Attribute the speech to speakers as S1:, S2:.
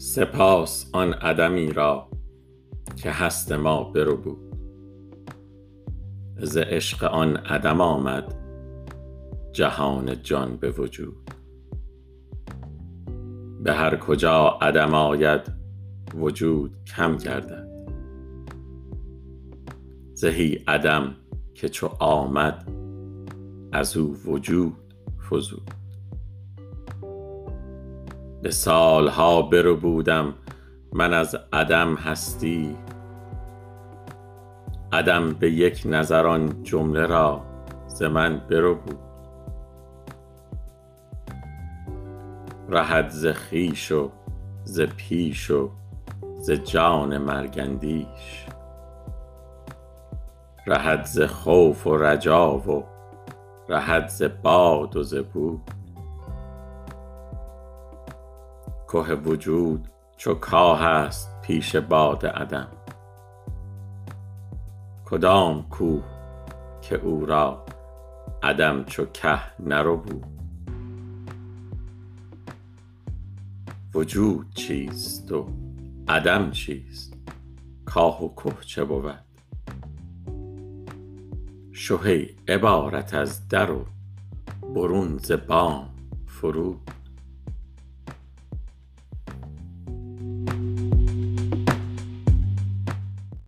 S1: سپاس آن عدمی را که هست ما بربود ز عشق آن عدم آمد جهان جان به وجود. به هر کجا عدم آید وجود کم گردد. زهی عدم که چو آمد از او وجود فزود. به سال ها بربودم من از عدم هستی. عدم به یک نظر آن جمله را ز من بربود. رهد ز خویش و ز پیش و ز جان مرگ اندیش. رهد ز خوف و رجا و رهد ز باد و ز بود. که وجود چو کاه است پیش باد عدم. کدام کوه که او را عدم چو که نربود وجود چیست و عدم چیست؟ کاه و که چه بود؟ شو ای عبارت از در و برون ز بام فرود.